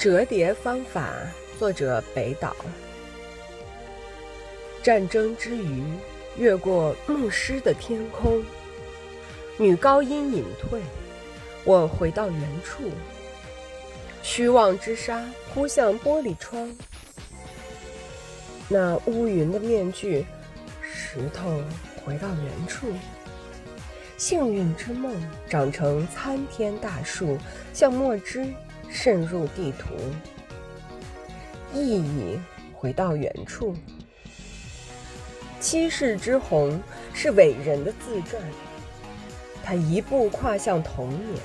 折叠方法，作者北岛。战争之余，越过牧师的天空，女高音隐退，我回到原处。虚妄之沙扑向玻璃窗，那乌云的面具，石头回到原处。幸运之梦长成参天大树，像墨汁。渗入地图，意义回到原处。七世之红是伟人的自传，他一步跨向童年。